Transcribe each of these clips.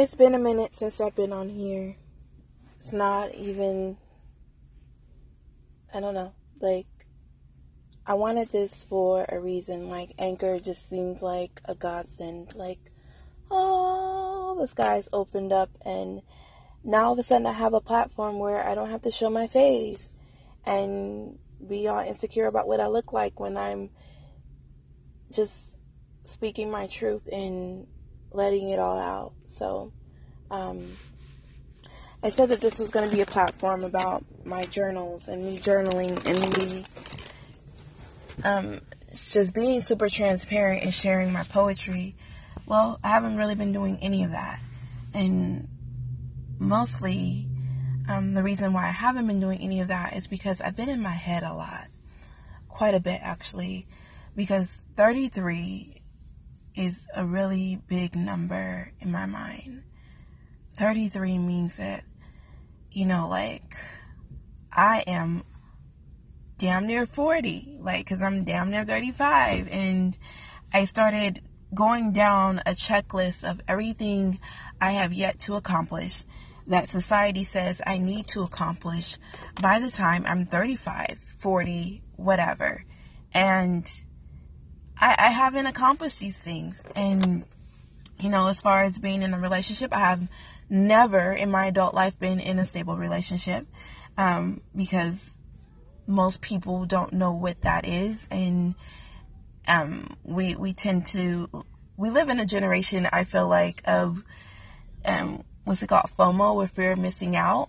It's been a minute since I've been on here. It's not even, I don't know, like, I wanted this for a reason. Like, Anchor just seems like a godsend. Like, oh, the skies opened up, and now all of a sudden I have a platform where I don't have to show my face and be all insecure about what I look like when I'm just speaking my truth and letting it all out. So, um, I said that this was going to be a platform about my journals and me journaling and me um, just being super transparent and sharing my poetry. Well, I haven't really been doing any of that. And mostly, um, the reason why I haven't been doing any of that is because I've been in my head a lot. Quite a bit, actually. Because 33 is a really big number in my mind. 33 means that, you know, like, I am damn near 40, like, because I'm damn near 35. And I started going down a checklist of everything I have yet to accomplish that society says I need to accomplish by the time I'm 35, 40, whatever. And I, I haven't accomplished these things. And, you know, as far as being in a relationship, I have never in my adult life been in a stable relationship um, because most people don't know what that is. And um, we, we tend to, we live in a generation, I feel like, of, um, what's it called, FOMO, or fear of missing out.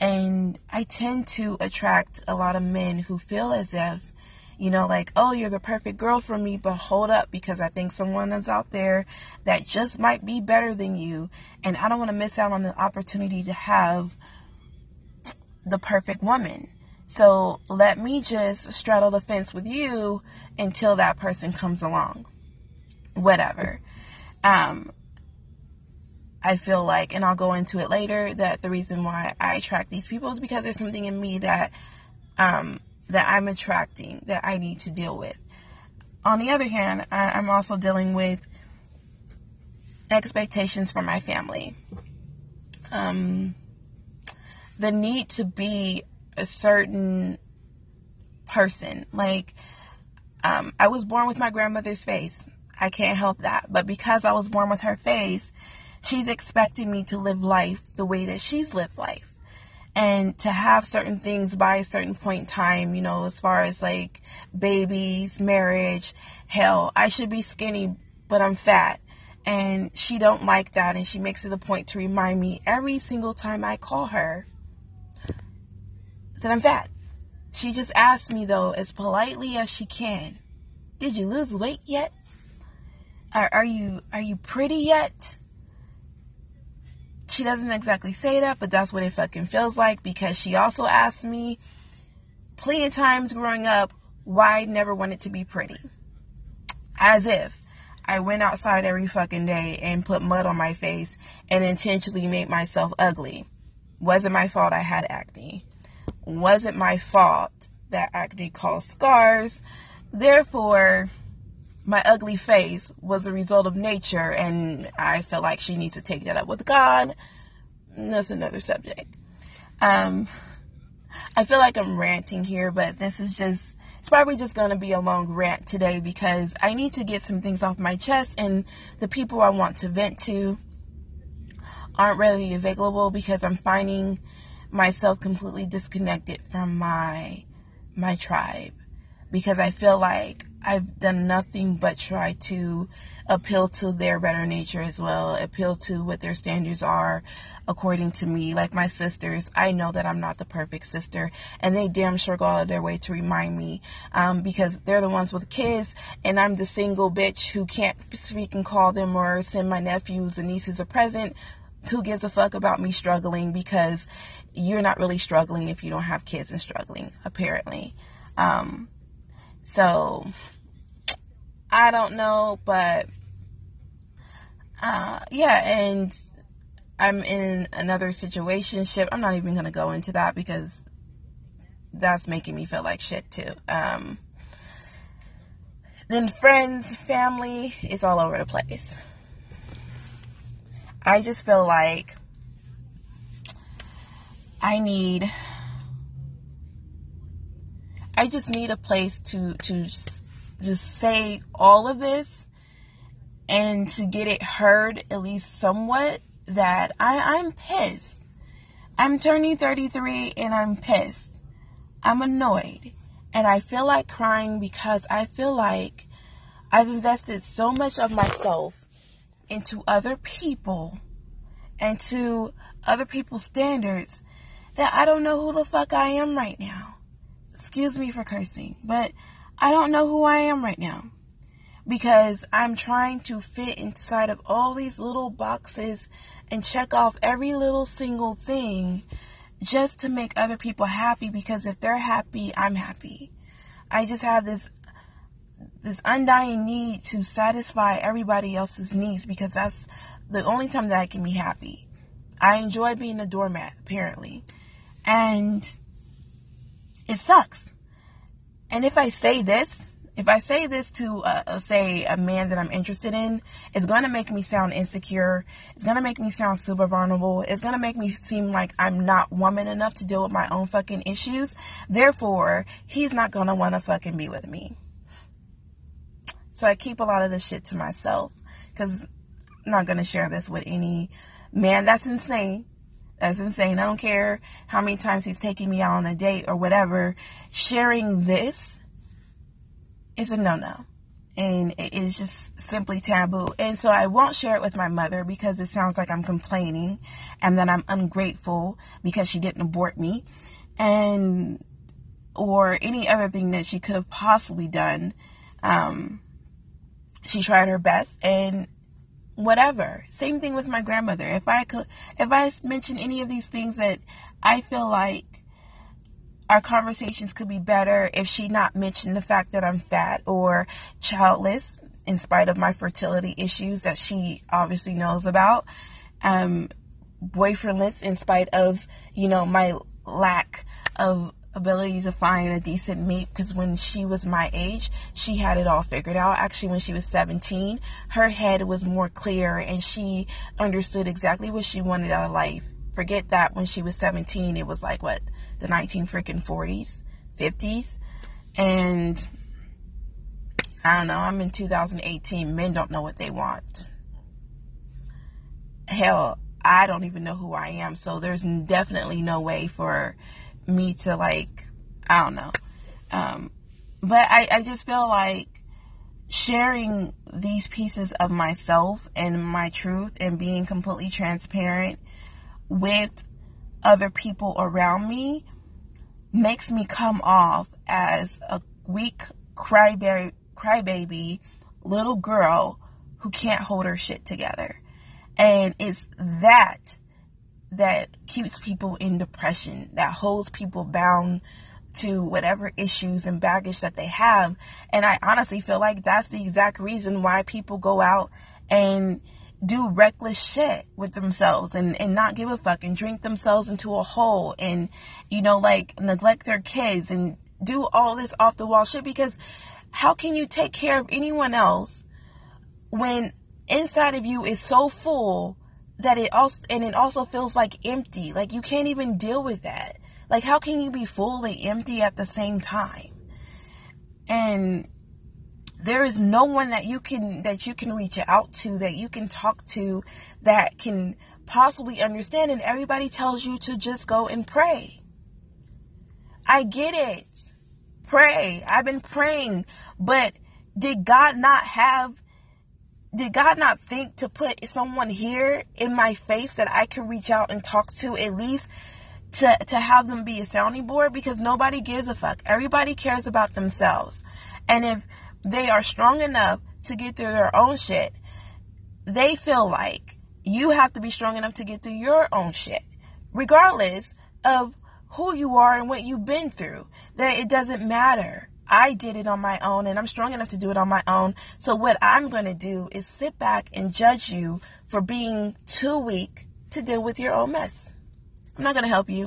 And I tend to attract a lot of men who feel as if you know, like, oh, you're the perfect girl for me, but hold up because I think someone is out there that just might be better than you. And I don't want to miss out on the opportunity to have the perfect woman. So let me just straddle the fence with you until that person comes along. Whatever. Um, I feel like, and I'll go into it later, that the reason why I attract these people is because there's something in me that um, that I'm attracting that I need to deal with. On the other hand, I, am also dealing with expectations from my family. Um, the need to be a certain person. Like, um, I was born with my grandmother's face. I can't help that. But because I was born with her face, she's expecting me to live life the way that she's lived life and to have certain things by a certain point in time, you know, as far as like babies, marriage, hell, I should be skinny, but I'm fat. And she don't like that and she makes it a point to remind me every single time I call her that I'm fat. She just asks me though as politely as she can, "Did you lose weight yet? Are, are you are you pretty yet?" She doesn't exactly say that, but that's what it fucking feels like because she also asked me plenty of times growing up why I never wanted to be pretty. As if I went outside every fucking day and put mud on my face and intentionally made myself ugly. Wasn't my fault I had acne. Wasn't my fault that acne caused scars. Therefore, my ugly face was a result of nature, and I feel like she needs to take that up with God. That's another subject. Um, I feel like I'm ranting here, but this is just, it's probably just going to be a long rant today because I need to get some things off my chest, and the people I want to vent to aren't readily available because I'm finding myself completely disconnected from my my tribe because I feel like I've done nothing but try to appeal to their better nature as well, appeal to what their standards are according to me. Like my sisters, I know that I'm not the perfect sister, and they damn sure go out of their way to remind me um, because they're the ones with kids, and I'm the single bitch who can't speak and call them or send my nephews and nieces a present. Who gives a fuck about me struggling because you're not really struggling if you don't have kids and struggling, apparently. Um, so I don't know, but uh, yeah, and I'm in another situation. I'm not even gonna go into that because that's making me feel like shit too. Um, then friends, family, it's all over the place. I just feel like I need I just need a place to to just say all of this and to get it heard at least somewhat that I, I'm pissed. I'm turning 33 and I'm pissed. I'm annoyed. And I feel like crying because I feel like I've invested so much of myself into other people and to other people's standards that I don't know who the fuck I am right now. Excuse me for cursing, but I don't know who I am right now because I'm trying to fit inside of all these little boxes and check off every little single thing just to make other people happy because if they're happy, I'm happy. I just have this this undying need to satisfy everybody else's needs because that's the only time that I can be happy. I enjoy being a doormat, apparently. And it sucks. And if I say this, if I say this to, uh, uh, say, a man that I'm interested in, it's going to make me sound insecure. It's going to make me sound super vulnerable. It's going to make me seem like I'm not woman enough to deal with my own fucking issues. Therefore, he's not going to want to fucking be with me. So I keep a lot of this shit to myself because I'm not going to share this with any man. That's insane. That's insane. I don't care how many times he's taking me out on a date or whatever. Sharing this is a no no. And it is just simply taboo. And so I won't share it with my mother because it sounds like I'm complaining and that I'm ungrateful because she didn't abort me. And or any other thing that she could have possibly done. Um, she tried her best and whatever. Same thing with my grandmother. If I could, if I mention any of these things that I feel like our conversations could be better if she not mentioned the fact that I'm fat or childless in spite of my fertility issues that she obviously knows about. Um, boyfriendless in spite of, you know, my lack of ability to find a decent mate because when she was my age, she had it all figured out. Actually, when she was 17, her head was more clear and she understood exactly what she wanted out of life. Forget that when she was 17, it was like what the 19 freaking 40s, 50s, and I don't know. I'm in 2018. Men don't know what they want. Hell, I don't even know who I am. So there's definitely no way for me to like I don't know. Um, but I, I just feel like sharing these pieces of myself and my truth and being completely transparent with other people around me makes me come off as a weak crybaby crybaby little girl who can't hold her shit together. And it's that that keeps people in depression, that holds people bound to whatever issues and baggage that they have. And I honestly feel like that's the exact reason why people go out and do reckless shit with themselves and, and not give a fuck and drink themselves into a hole and, you know, like neglect their kids and do all this off the wall shit because how can you take care of anyone else when inside of you is so full that it also and it also feels like empty. Like you can't even deal with that. Like how can you be fully empty at the same time? And there is no one that you can that you can reach out to that you can talk to that can possibly understand and everybody tells you to just go and pray. I get it. Pray. I've been praying, but did God not have did God not think to put someone here in my face that I can reach out and talk to at least to, to have them be a sounding board? Because nobody gives a fuck. Everybody cares about themselves. And if they are strong enough to get through their own shit, they feel like you have to be strong enough to get through your own shit, regardless of who you are and what you've been through. That it doesn't matter. I did it on my own and I'm strong enough to do it on my own. So what I'm going to do is sit back and judge you for being too weak to deal with your own mess. I'm not going to help you.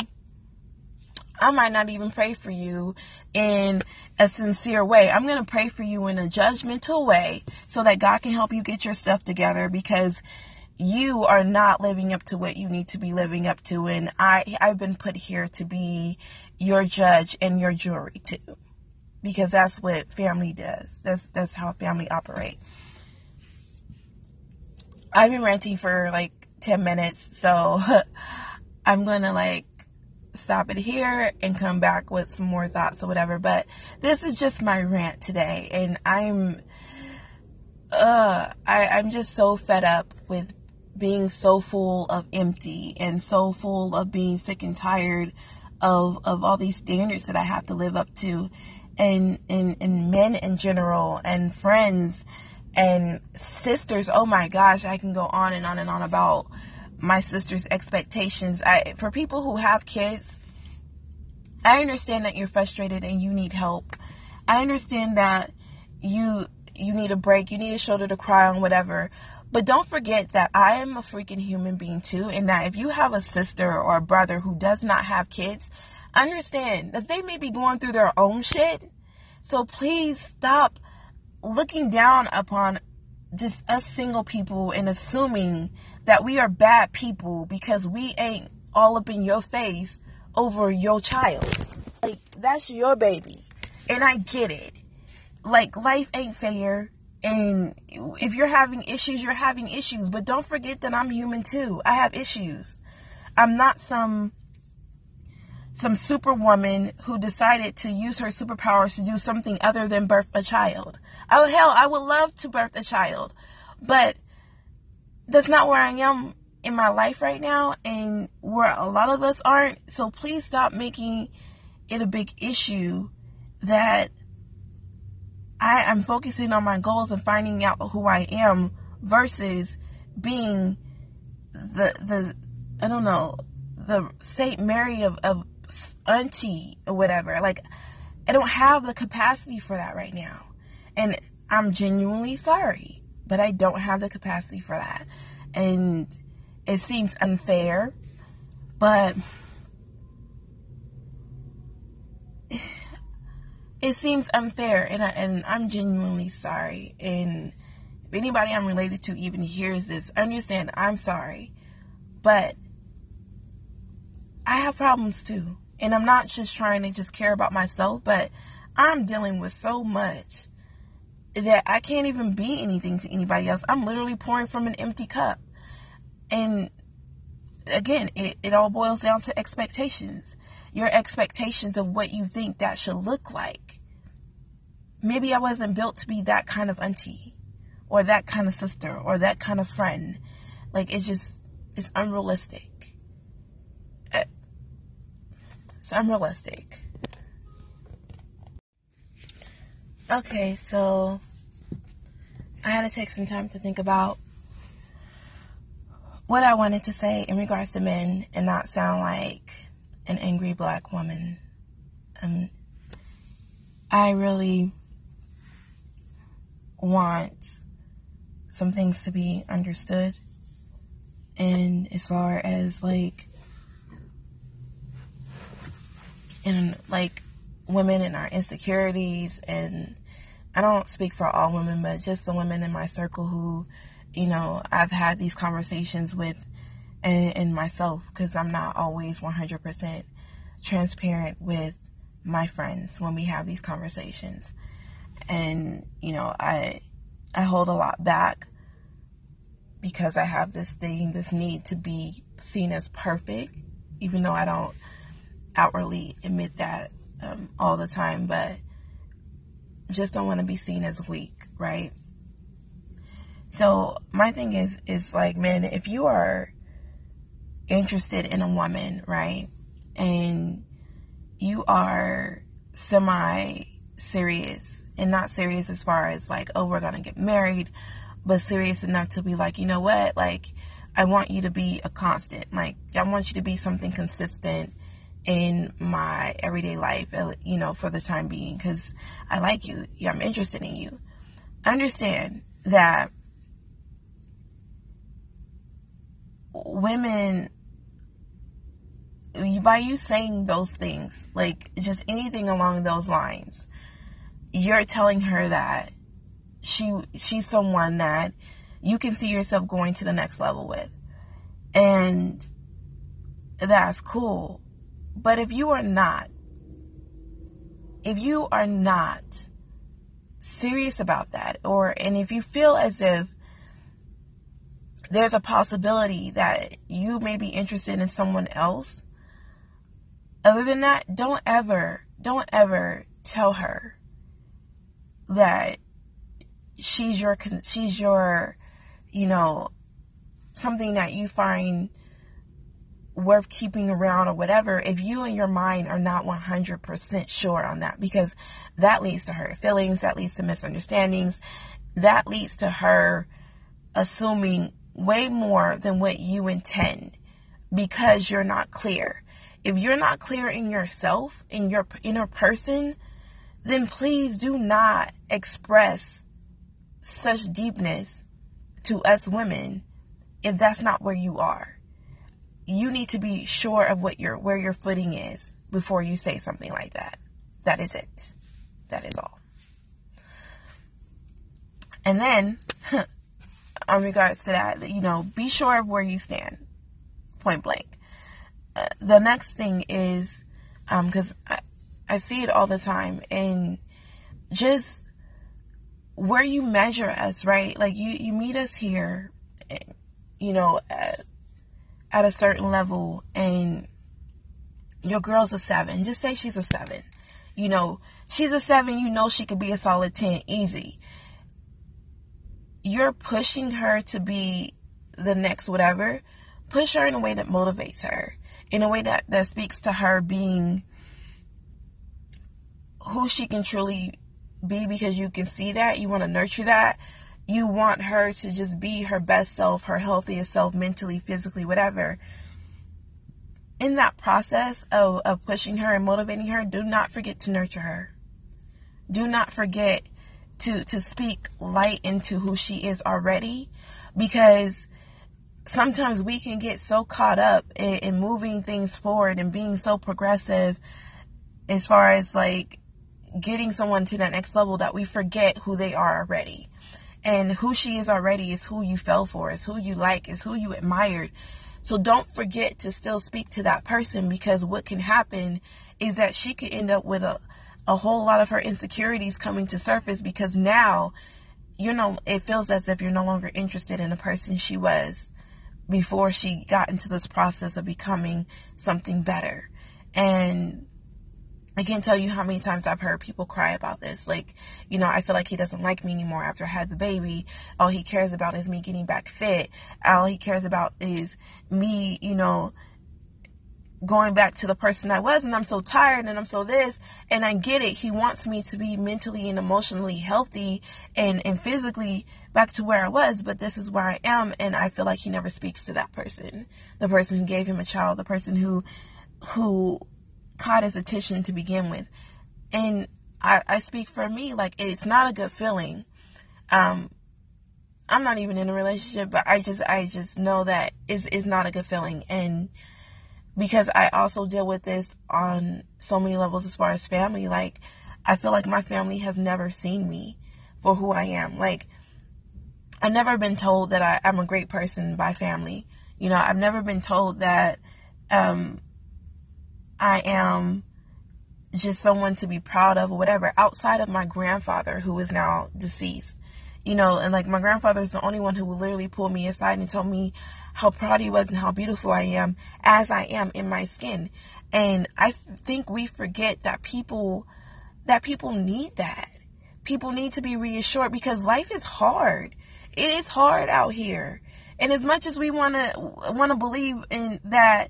I might not even pray for you in a sincere way. I'm going to pray for you in a judgmental way so that God can help you get your stuff together because you are not living up to what you need to be living up to and I I've been put here to be your judge and your jury too. Because that's what family does. That's that's how family operate. I've been ranting for like 10 minutes, so I'm going to like stop it here and come back with some more thoughts or whatever. But this is just my rant today, and I'm uh I, I'm just so fed up with being so full of empty and so full of being sick and tired of of all these standards that I have to live up to and and, and men in general and friends and sisters oh my gosh I can go on and on and on about my sister's expectations. I for people who have kids, I understand that you're frustrated and you need help. I understand that you you need a break, you need a shoulder to cry on whatever. But don't forget that I am a freaking human being too and that if you have a sister or a brother who does not have kids, understand that they may be going through their own shit. So please stop looking down upon just us single people and assuming that we are bad people because we ain't all up in your face over your child. Like, that's your baby. And I get it. Like, life ain't fair. And if you're having issues, you're having issues. But don't forget that I'm human too. I have issues. I'm not some some superwoman who decided to use her superpowers to do something other than birth a child. Oh hell, I would love to birth a child. But that's not where I am in my life right now and where a lot of us aren't. So please stop making it a big issue that I am focusing on my goals and finding out who I am versus being the the I don't know the Saint Mary of, of auntie or whatever. Like I don't have the capacity for that right now. And I'm genuinely sorry but I don't have the capacity for that. And it seems unfair, but it seems unfair and I, and I'm genuinely sorry and if anybody I'm related to even hears this understand I'm sorry but I have problems too and I'm not just trying to just care about myself but I'm dealing with so much that I can't even be anything to anybody else. I'm literally pouring from an empty cup. And again, it, it all boils down to expectations. Your expectations of what you think that should look like. Maybe I wasn't built to be that kind of auntie or that kind of sister or that kind of friend. Like it's just it's unrealistic. Uh, it's unrealistic. Okay, so I had to take some time to think about what I wanted to say in regards to men and not sound like an angry black woman. Um, I really want some things to be understood. And as far as like, in like women and our insecurities and I don't speak for all women, but just the women in my circle who, you know, I've had these conversations with and, and myself because I'm not always 100% transparent with my friends when we have these conversations. And, you know, I I hold a lot back because I have this thing, this need to be seen as perfect, even though I don't outwardly admit that um, all the time, but just don't want to be seen as weak, right? So my thing is is like, man, if you are interested in a woman, right, and you are semi serious and not serious as far as like, oh, we're gonna get married, but serious enough to be like, you know what, like, I want you to be a constant. Like, I want you to be something consistent in my everyday life, you know, for the time being, because I like you. I'm interested in you. Understand that women, by you saying those things, like just anything along those lines, you're telling her that she she's someone that you can see yourself going to the next level with. And that's cool. But if you are not, if you are not serious about that, or and if you feel as if there's a possibility that you may be interested in someone else, other than that, don't ever, don't ever tell her that she's your, she's your, you know, something that you find worth keeping around or whatever if you and your mind are not 100% sure on that because that leads to hurt feelings that leads to misunderstandings that leads to her assuming way more than what you intend because you're not clear. If you're not clear in yourself in your inner person then please do not express such deepness to us women if that's not where you are you need to be sure of what your where your footing is before you say something like that. That is it. That is all. And then, on regards to that, you know, be sure of where you stand, point blank. Uh, the next thing is, because um, I, I see it all the time, and just where you measure us, right? Like you, you meet us here, you know, at a certain level and your girl's a seven, just say she's a seven. You know, she's a seven, you know she could be a solid 10 easy. You're pushing her to be the next whatever. Push her in a way that motivates her, in a way that, that speaks to her being who she can truly be because you can see that. You want to nurture that you want her to just be her best self, her healthiest self, mentally, physically, whatever. In that process of, of pushing her and motivating her, do not forget to nurture her. Do not forget to, to speak light into who she is already because sometimes we can get so caught up in, in moving things forward and being so progressive as far as like getting someone to that next level that we forget who they are already and who she is already is who you fell for, is who you like, is who you admired. So don't forget to still speak to that person because what can happen is that she could end up with a, a whole lot of her insecurities coming to surface because now you know it feels as if you're no longer interested in the person she was before she got into this process of becoming something better. And I can't tell you how many times I've heard people cry about this. Like, you know, I feel like he doesn't like me anymore after I had the baby. All he cares about is me getting back fit. All he cares about is me, you know, going back to the person I was. And I'm so tired and I'm so this. And I get it. He wants me to be mentally and emotionally healthy and, and physically back to where I was. But this is where I am. And I feel like he never speaks to that person. The person who gave him a child, the person who, who, caught his attention to begin with. And I, I speak for me, like it's not a good feeling. Um, I'm not even in a relationship, but I just I just know that is is not a good feeling. And because I also deal with this on so many levels as far as family, like I feel like my family has never seen me for who I am. Like I've never been told that I, am a great person by family. You know, I've never been told that um, I am just someone to be proud of or whatever outside of my grandfather who is now deceased. You know, and like my grandfather is the only one who will literally pull me aside and tell me how proud he was and how beautiful I am as I am in my skin. And I think we forget that people that people need that. People need to be reassured because life is hard. It is hard out here. And as much as we want to want to believe in that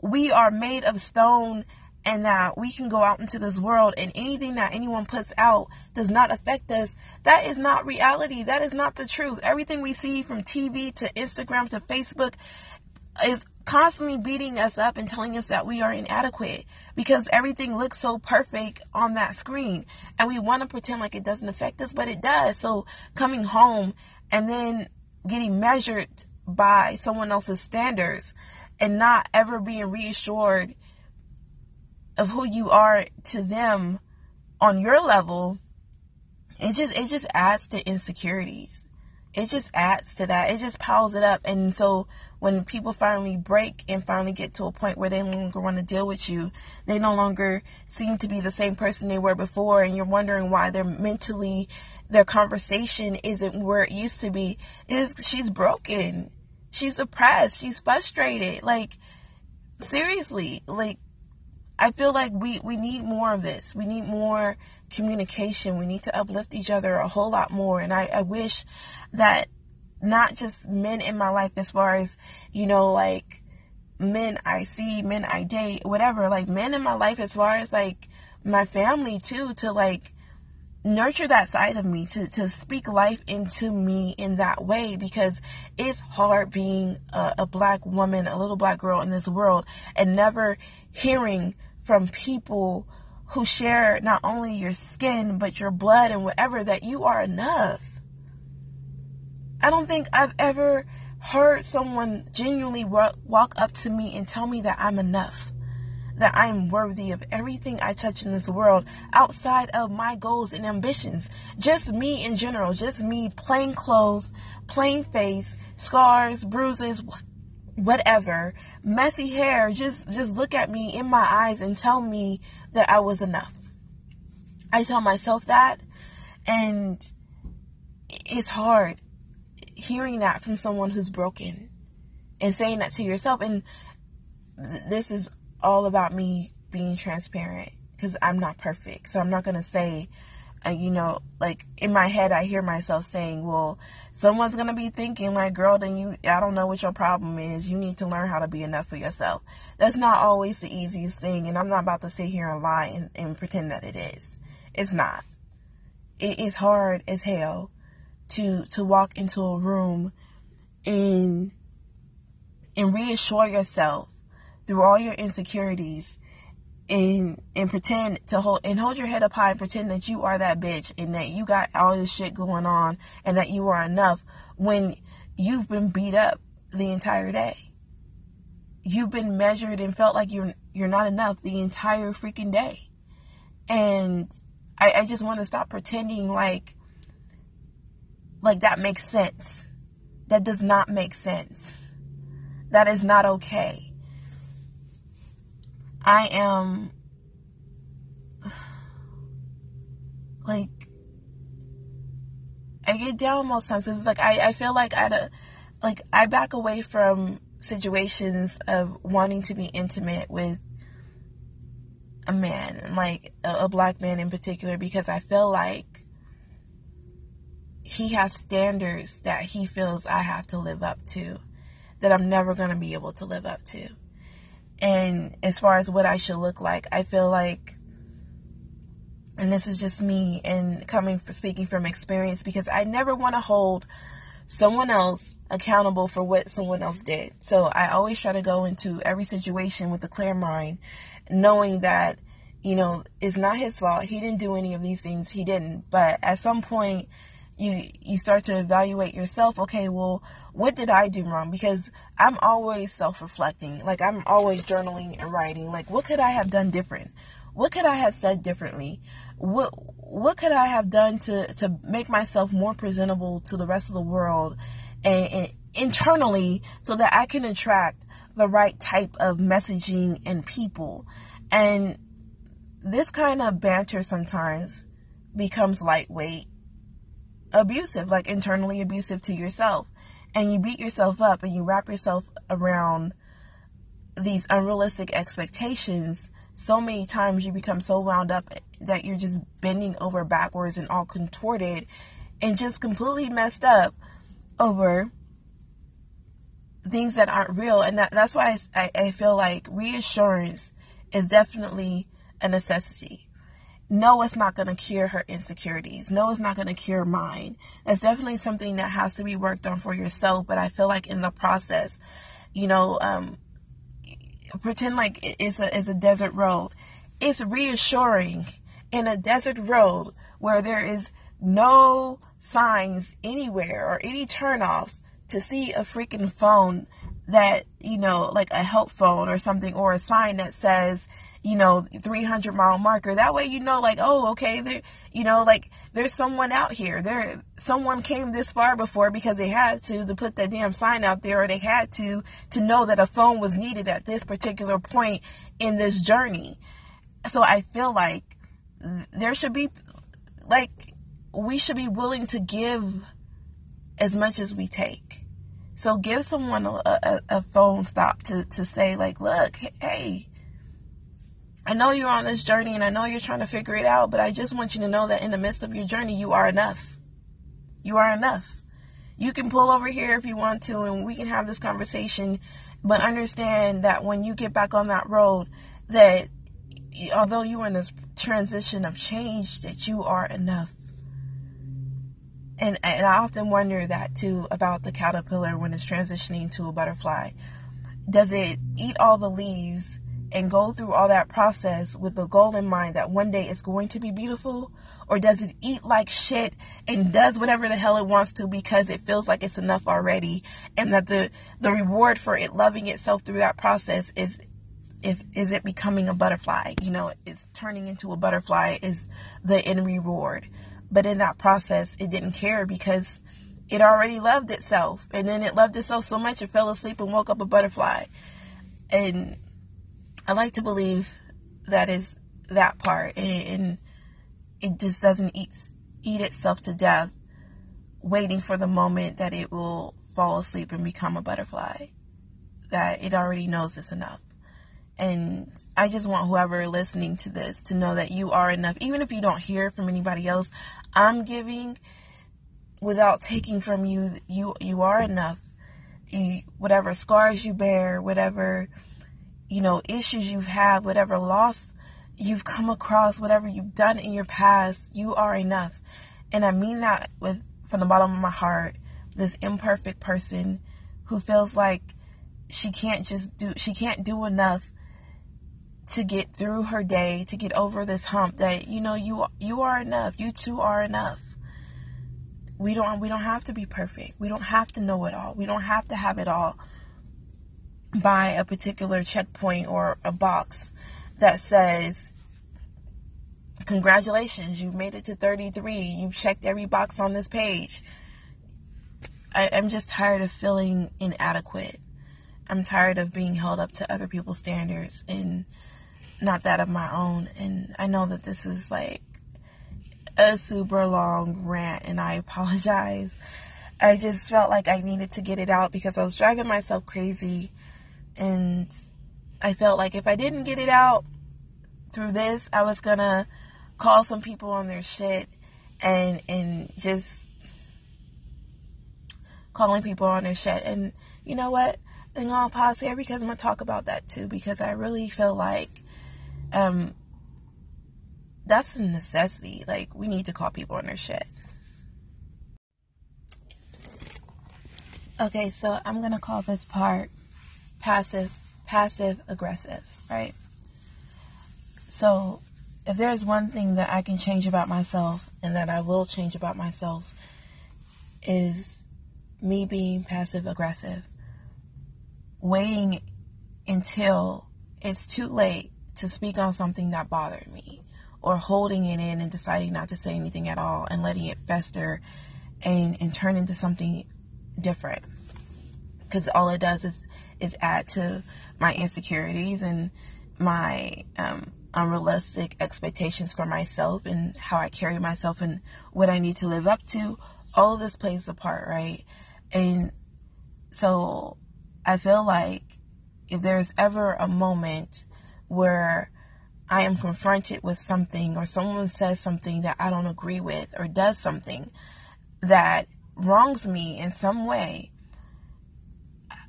we are made of stone and that we can go out into this world and anything that anyone puts out does not affect us, that is not reality. That is not the truth. Everything we see from TV to Instagram to Facebook is constantly beating us up and telling us that we are inadequate because everything looks so perfect on that screen and we want to pretend like it doesn't affect us, but it does. So coming home and then getting measured by someone else's standards and not ever being reassured of who you are to them on your level, it just it just adds to insecurities. it just adds to that. It just piles it up. And so when people finally break and finally get to a point where they no longer want to deal with you, they no longer seem to be the same person they were before. And you're wondering why they're mentally, their conversation isn't where it used to be. Is she's broken. She's depressed. She's frustrated. Like, seriously, like, I feel like we, we need more of this. We need more communication. We need to uplift each other a whole lot more. And I, I wish that not just men in my life, as far as, you know, like men I see, men I date, whatever, like men in my life, as far as like my family too, to like nurture that side of me, to, to speak life into me in that way, because it's hard being a, a black woman, a little black girl in this world, and never hearing from people who share not only your skin, but your blood and whatever, that you are enough. I don't think I've ever heard someone genuinely walk up to me and tell me that I'm enough, that I am worthy of everything I touch in this world outside of my goals and ambitions. Just me in general, just me, plain clothes, plain face, scars, bruises, whatever, messy hair, just just look at me in my eyes and tell me that I was enough. I tell myself that and it's hard hearing that from someone who's broken and saying that to yourself and th- this is all about me being transparent because I'm not perfect. So I'm not going to say and you know, like in my head, I hear myself saying, well, someone's going to be thinking, like, girl, then you, I don't know what your problem is. You need to learn how to be enough for yourself. That's not always the easiest thing. And I'm not about to sit here and lie and, and pretend that it is. It's not. It is hard as hell to, to walk into a room and, and reassure yourself through all your insecurities and and pretend to hold and hold your head up high and pretend that you are that bitch and that you got all this shit going on and that you are enough when you've been beat up the entire day. You've been measured and felt like you're you're not enough the entire freaking day. And I, I just want to stop pretending like like that makes sense. That does not make sense. That is not okay I am like I get down most times. It's like I, I feel like I like I back away from situations of wanting to be intimate with a man, like a, a black man in particular, because I feel like he has standards that he feels I have to live up to that I'm never going to be able to live up to. And as far as what I should look like, I feel like, and this is just me and coming for speaking from experience because I never want to hold someone else accountable for what someone else did. So I always try to go into every situation with a clear mind, knowing that, you know, it's not his fault. He didn't do any of these things. He didn't. But at some point, you you start to evaluate yourself okay well what did i do wrong? Because i'm always self-reflecting. Like i'm always journaling and writing. Like what could i have done different? What could i have said differently? What what could i have done to to make myself more presentable to the rest of the world and, and internally so that i can attract the right type of messaging and people? And this kind of banter sometimes becomes lightweight abusive, like internally abusive to yourself. And you beat yourself up and you wrap yourself around these unrealistic expectations so many times you become so wound up that you're just bending over backwards and all contorted and just completely messed up over things that aren't real and that, that's why I, I feel like reassurance is definitely a necessity no, it's not going to cure her insecurities. No, it's not going to cure mine. It's definitely something that has to be worked on for yourself. But I feel like in the process, you know, um, pretend like it's a, it's a desert road. It's reassuring in a desert road where there is no signs anywhere or any turnoffs to see a freaking phone that, you know, like a help phone or something or a sign that says, you know 300 mile marker. That way you know like oh okay there you know like there's someone out here. There someone came this far before because they had to to put that damn sign out there or they had to to know that a phone was needed at this particular point in this journey. So i feel like there should be like we should be willing to give as much as we take. So give someone a, a, a phone stop to, to say like look hey I know you're on this journey and I know you're trying to figure it out, but I just want you to know that in the midst of your journey, you are enough. You are enough. You can pull over here if you want to and we can have this conversation, but understand that when you get back on that road, that although you're in this transition of change, that you are enough. And, and I often wonder that too about the caterpillar when it's transitioning to a butterfly. Does it eat all the leaves and go through all that process with the goal in mind that one day it's going to be beautiful? Or does it eat like shit and does whatever the hell it wants to because it feels like it's enough already and that the, the reward for it loving itself through that process is if is it becoming a butterfly? You know, it's turning into a butterfly is the end reward. But in that process it didn't care because it already loved itself and then it loved itself so much it fell asleep and woke up a butterfly. And I like to believe that is that part, and, it just doesn't eat eat itself to death, waiting for the moment that it will fall asleep and become a butterfly. That it already knows it's enough. And I just want whoever listening to this to know that you are enough. Even if you don't hear from anybody else, I'm giving without taking from you. You you are enough. You, whatever scars you bear, whatever you know, issues you've had, whatever loss you've come across, whatever you've done in your past, you are enough. And I mean that with from the bottom of my heart. This imperfect person who feels like she can't just do she can't do enough to get through her day, to get over this hump that you know you you are enough. You too are enough. We don't we don't have to be perfect. We don't have to know it all. We don't have to have it all by a particular checkpoint or a box that says, Congratulations, you've made it to 33. You've checked every box on this page. I, am just tired of feeling inadequate. I'm tired of being held up to other people's standards and not that of my own. And I know that this is like a super long rant, and I apologize. I just felt like I needed to get it out because I was driving myself crazy and I felt like if I didn't get it out through this, I was gonna call some people on their shit and and just calling people on their shit. And you know what? I'm gonna pause here because I'm gonna talk about that too because I really feel like um that's a necessity. Like we need to call people on their shit. Okay, so I'm gonna call this part passive passive aggressive, right? So, if there is one thing that I can change about myself and that I will change about myself is me being passive aggressive. Waiting until it's too late to speak on something that bothered me or holding it in and deciding not to say anything at all and letting it fester and, and turn into something different because all it does is is add to my insecurities and my um, unrealistic expectations for myself and how I carry myself and what I need to live up to. All of this plays a part, right? And so I feel like if there's ever a moment where I am confronted with something or someone says something that I don't agree with or does something that wrongs me in some way,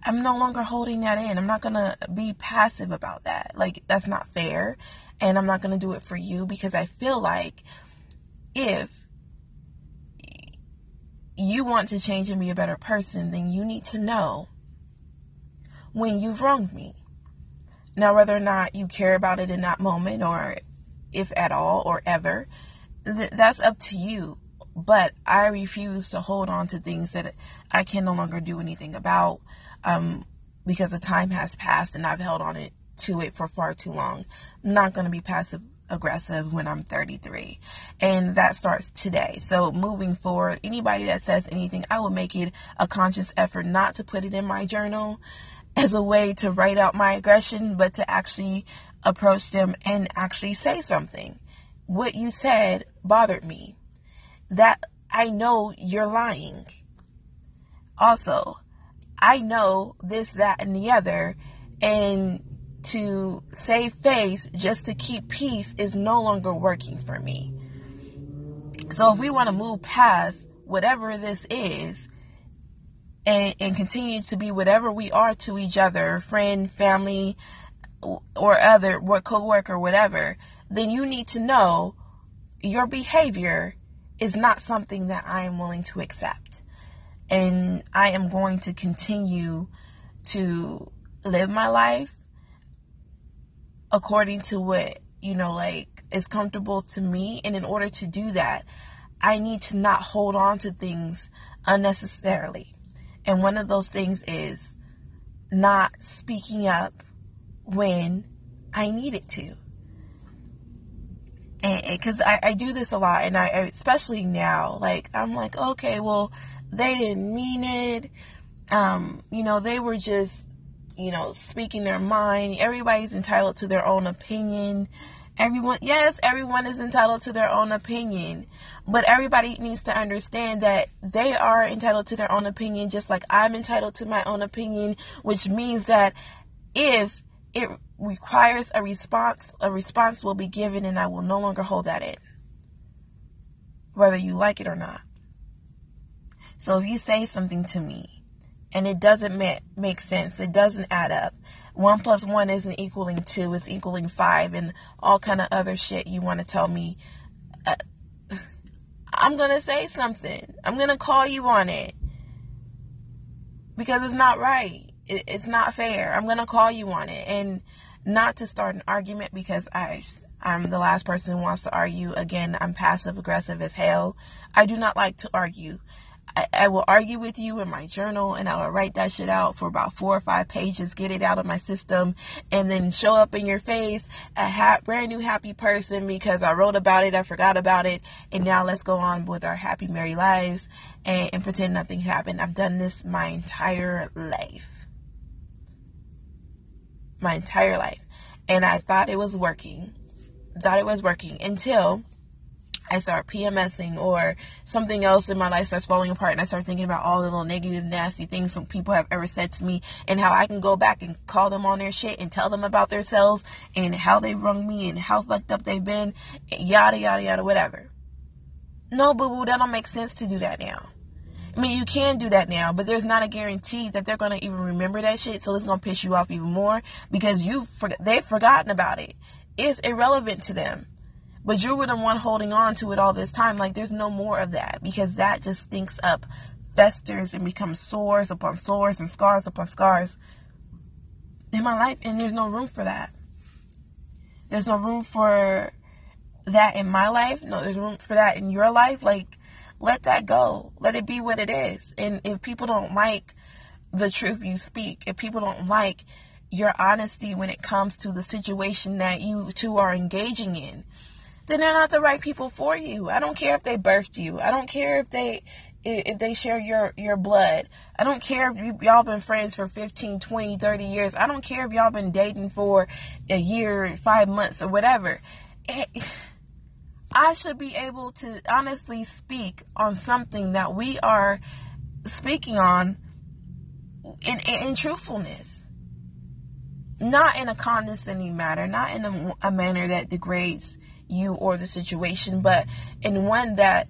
I'm no longer holding that in. I'm not going to be passive about that. Like, that's not fair. And I'm not going to do it for you because I feel like if you want to change and be a better person, then you need to know when you've wronged me. Now, whether or not you care about it in that moment or if at all or ever, th- that's up to you. But I refuse to hold on to things that I can no longer do anything about um, because the time has passed and I've held on it to it for far too long. I'm not going to be passive aggressive when I'm 33. And that starts today. So moving forward, anybody that says anything, I will make it a conscious effort not to put it in my journal as a way to write out my aggression, but to actually approach them and actually say something. What you said bothered me. That I know you're lying. Also, I know this, that, and the other, and to save face just to keep peace is no longer working for me. So if we want to move past whatever this is and, and continue to be whatever we are to each other, friend, family, or other work co-worker, whatever, then you need to know your behavior is not something that I am willing to accept. And I am going to continue to live my life according to what, you know, like is comfortable to me. And in order to do that, I need to not hold on to things unnecessarily. And one of those things is not speaking up when I need it to. And because I, I do this a lot, and I especially now, like I'm like, okay, well, they didn't mean it. Um, you know, they were just you know, speaking their mind. Everybody's entitled to their own opinion. Everyone, yes, everyone is entitled to their own opinion, but everybody needs to understand that they are entitled to their own opinion, just like I'm entitled to my own opinion, which means that if it requires a response, a response will be given, and I will no longer hold that in, whether you like it or not. So if you say something to me and it doesn't make, sense. It doesn't add up. One plus one isn't equaling two. It's equaling five, and all kind of other shit you want to tell me. Uh, I'm gonna say something. I'm gonna call you on it because it's not right. It, it's not fair. I'm gonna call you on it, and not to start an argument because I I'm the last person who wants to argue. Again, I'm passive aggressive as hell. I do not like to argue. I, I, will argue with you in my journal and I will write that shit out for about four or five pages, get it out of my system, and then show up in your face a ha- brand new happy person because I wrote about it, I forgot about it, and now let's go on with our happy, merry lives and, and pretend nothing happened. I've done this my entire life. My entire life. And I thought it was working. Thought it was working until I start PMSing or something else in my life starts falling apart and I start thinking about all the little negative, nasty things some people have ever said to me and how I can go back and call them on their shit and tell them about themselves and how they wronged me and how fucked up they've been, yada, yada, yada, whatever. No, boo boo, that don't make sense to do that now. I mean, you can do that now, but there's not a guarantee that they're gonna even remember that shit. So it's gonna piss you off even more because you for- they've forgotten about it. It's irrelevant to them. But you were the one holding on to it all this time. Like, there's no more of that because that just stinks up, festers, and becomes sores upon sores and scars upon scars in my life. And there's no room for that. There's no room for that in my life. No, there's room for that in your life. Like, let that go. Let it be what it is. And if people don't like the truth you speak, if people don't like your honesty when it comes to the situation that you two are engaging in, then they're not the right people for you. I don't care if they birthed you. I don't care if they if they share your your blood. I don't care if y'all been friends for 15, 20, 30 years. I don't care if y'all been dating for a year, 5 months or whatever. Eh, it, I should be able to honestly speak on something that we are speaking on in, in, in truthfulness. Not in a condescending manner, not in a, a manner that degrades you or the situation, but in one that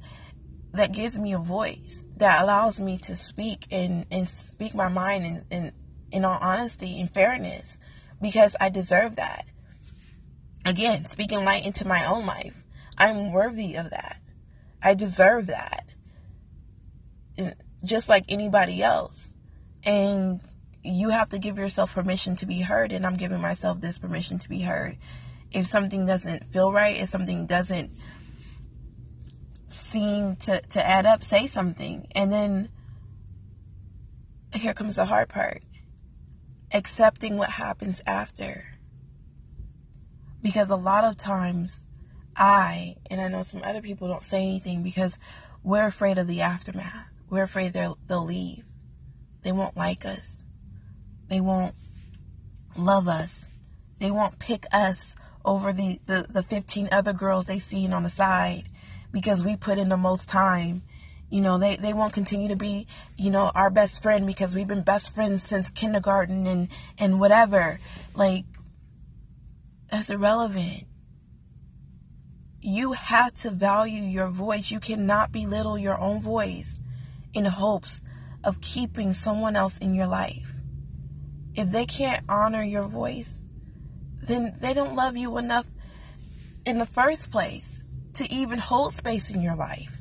that gives me a voice, that allows me to speak and, and speak my mind in, in, in all honesty and fairness because I deserve that. Again, speaking light into my own life. I'm worthy of that. I deserve that. Just like anybody else. And you have to give yourself permission to be heard, and I'm giving myself this permission to be heard if something doesn't feel right, if something doesn't seem to, to add up, say something. And then here comes the hard part accepting what happens after. Because a lot of times, I, and I know some other people don't say anything because we're afraid of the aftermath. We're afraid they'll, they'll leave. They won't like us. They won't love us. They won't pick us over the, the, the 15 other girls they seen on the side because we put in the most time. You know, they, they won't continue to be, you know, our best friend because we've been best friends since kindergarten and, and whatever. Like, that's irrelevant. You have to value your voice. You cannot belittle your own voice in hopes of keeping someone else in your life. If they can't honor your voice, then they don't love you enough in the first place to even hold space in your life.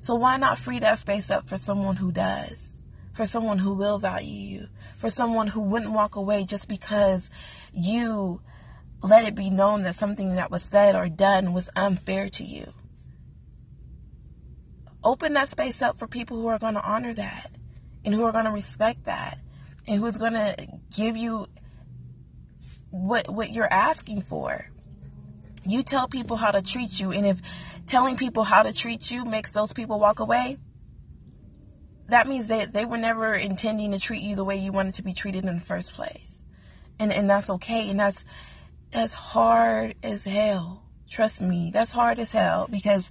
So why not free that space up for someone who does? For someone who will value you? For someone who wouldn't walk away just because you let it be known that something that was said or done was unfair to you? Open that space up for people who are going to honor that and who are going to respect that and who's going to give you what what you're asking for. You tell people how to treat you, and if telling people how to treat you makes those people walk away, that means that they were never intending to treat you the way you wanted to be treated in the first place. And and that's okay. And that's that's hard as hell. Trust me, that's hard as hell because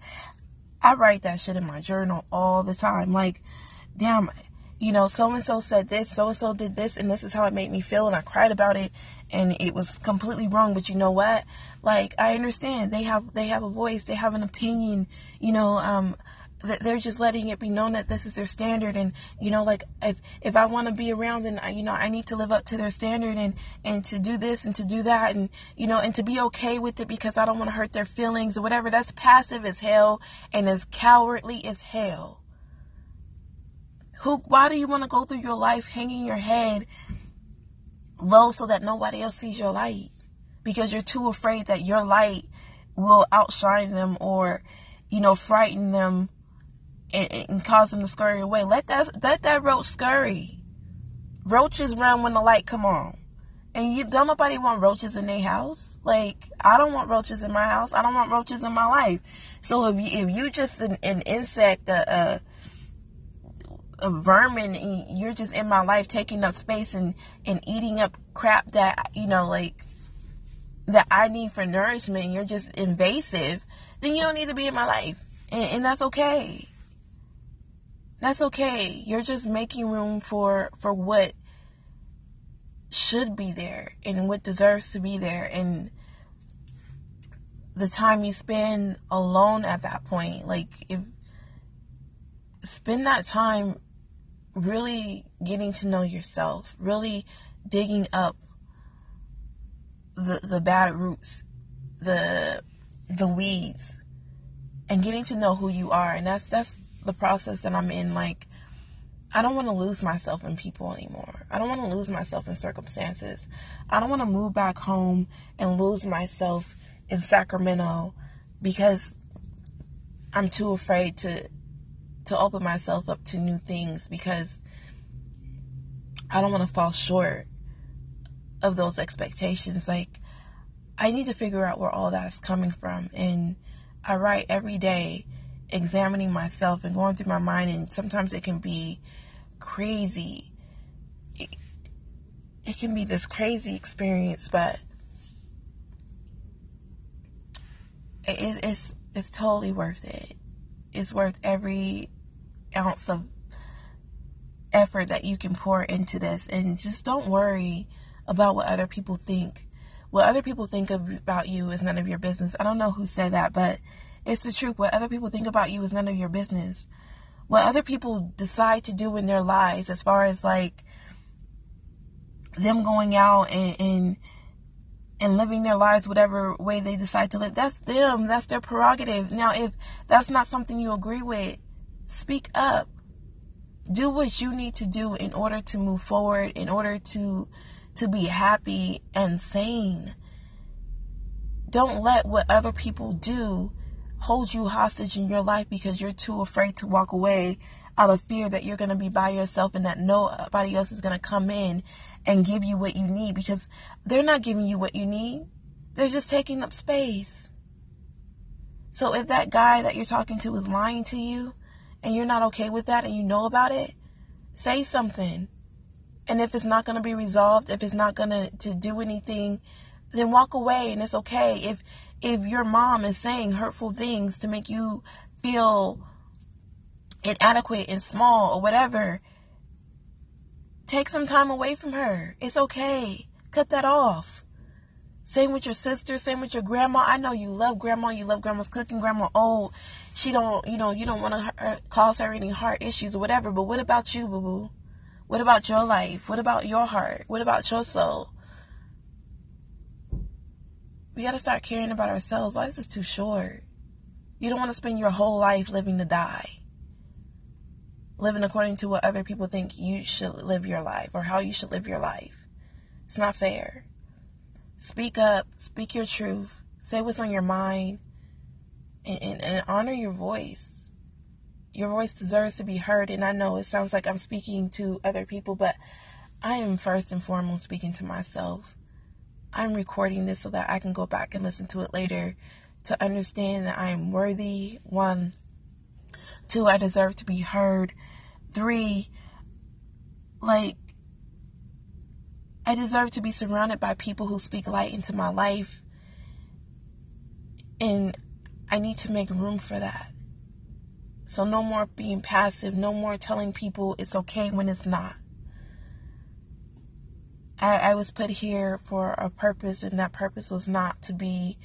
I write that shit in my journal all the time. Like, damn, you know, so and so said this, so and so did this, and this is how it made me feel, and I cried about it, and it was completely wrong. But you know what? Like, I understand they have they have a voice, they have an opinion. You know, um, that they're just letting it be known that this is their standard and you know like if if i want to be around then I, you know i need to live up to their standard and and to do this and to do that and you know and to be okay with it because i don't want to hurt their feelings or whatever that's passive as hell and as cowardly as hell who why do you want to go through your life hanging your head low so that nobody else sees your light? Because you're too afraid that your light will outshine them or you know frighten them and, and cause them to scurry away. Let that let that roach scurry. Roaches run when the light come on. And you don't nobody want roaches in their house. Like i don't want roaches in my house. I don't want roaches in my life. So if you if you just an, an insect a, a vermin and you're just in my life taking up space and and eating up crap that you know like that I need for nourishment you're just invasive then you don't need to be in my life. And, and that's okay. That's okay. You're just making room for for what should be there and what deserves to be there. And the time you spend alone at that point like if spend that time really getting to know yourself, really digging up the the bad roots, the the weeds, and getting to know who you are. And that's that's the process that I'm in. Like, I don't want to lose myself in people anymore. I don't want to lose myself in circumstances. I don't want to move back home and lose myself in Sacramento because I'm too afraid to to open myself up to new things because I don't want to fall short of those expectations. Like, I need to figure out where all that is coming from. And I write every day, examining myself and going through my mind, and sometimes it can be crazy. It, it can be this crazy experience, but it, it's it's totally worth it. It's worth every ounce of effort that you can pour into this and just don't worry about what other people think. What other people think of, about you is none of your business. I don't know who said that, but it's the truth. What other people think about you is none of your business. What other people decide to do in their lives, as far as like them going out and, and and living their lives whatever way they decide to live, that's them. That's their prerogative. Now, if that's not something you agree with, Speak up. Do what you need to do in order to move forward, in order to to be happy and sane. Don't let what other people do hold you hostage in your life because you're too afraid to walk away out of fear that you're going to be by yourself and that nobody else is going to come in and give you what you need because they're not giving you what you need. They're just taking up space. So if that guy that you're talking to is lying to you and you're not okay with that and you know about it, say something. And if it's not going to be resolved, if it's not going to do anything, then walk away and it's okay. If if your mom is saying hurtful things to make you feel inadequate and small or whatever, take some time away from her. It's okay. Cut that off. Same with your sister, same with your grandma. I know you love grandma, you love grandma's cooking, grandma old. She don't, you know, you don't want to uh, cause her any heart issues or whatever. But what about you, boo boo? What about your life? What about your heart? What about your soul? We got to start caring about ourselves. Life is too short. You don't want to spend your whole life living to die. Living according to what other people think you should live your life or how you should live your life. It's not fair. Speak up, speak your truth, say what's on your mind, and, and, and honor your voice. Your voice deserves to be heard. And I know it sounds like I'm speaking to other people, but I am first and foremost speaking to myself. I'm recording this so that I can go back and listen to it later to understand that I am worthy. One, two, I deserve to be heard. Three, like, I deserve to be surrounded by people who speak light into my life. And I need to make room for that. So, no more being passive, no more telling people it's okay when it's not. I, I was put here for a purpose, and that purpose was not to be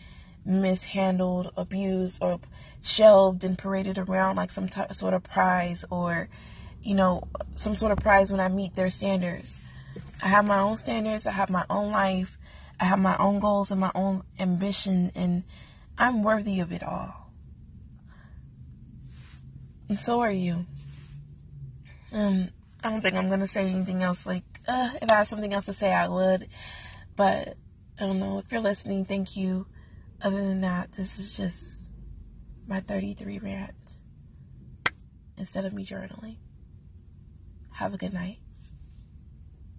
mishandled, abused, or shelved and paraded around like some t- sort of prize or, you know, some sort of prize when I meet their standards. I have my own standards. I have my own life. I have my own goals and my own ambition, and I'm worthy of it all. And so are you. Um, I don't think I'm gonna say anything else. Like, uh, if I have something else to say, I would. But I don't know. If you're listening, thank you. Other than that, this is just my 33 rant instead of me journaling. Have a good night.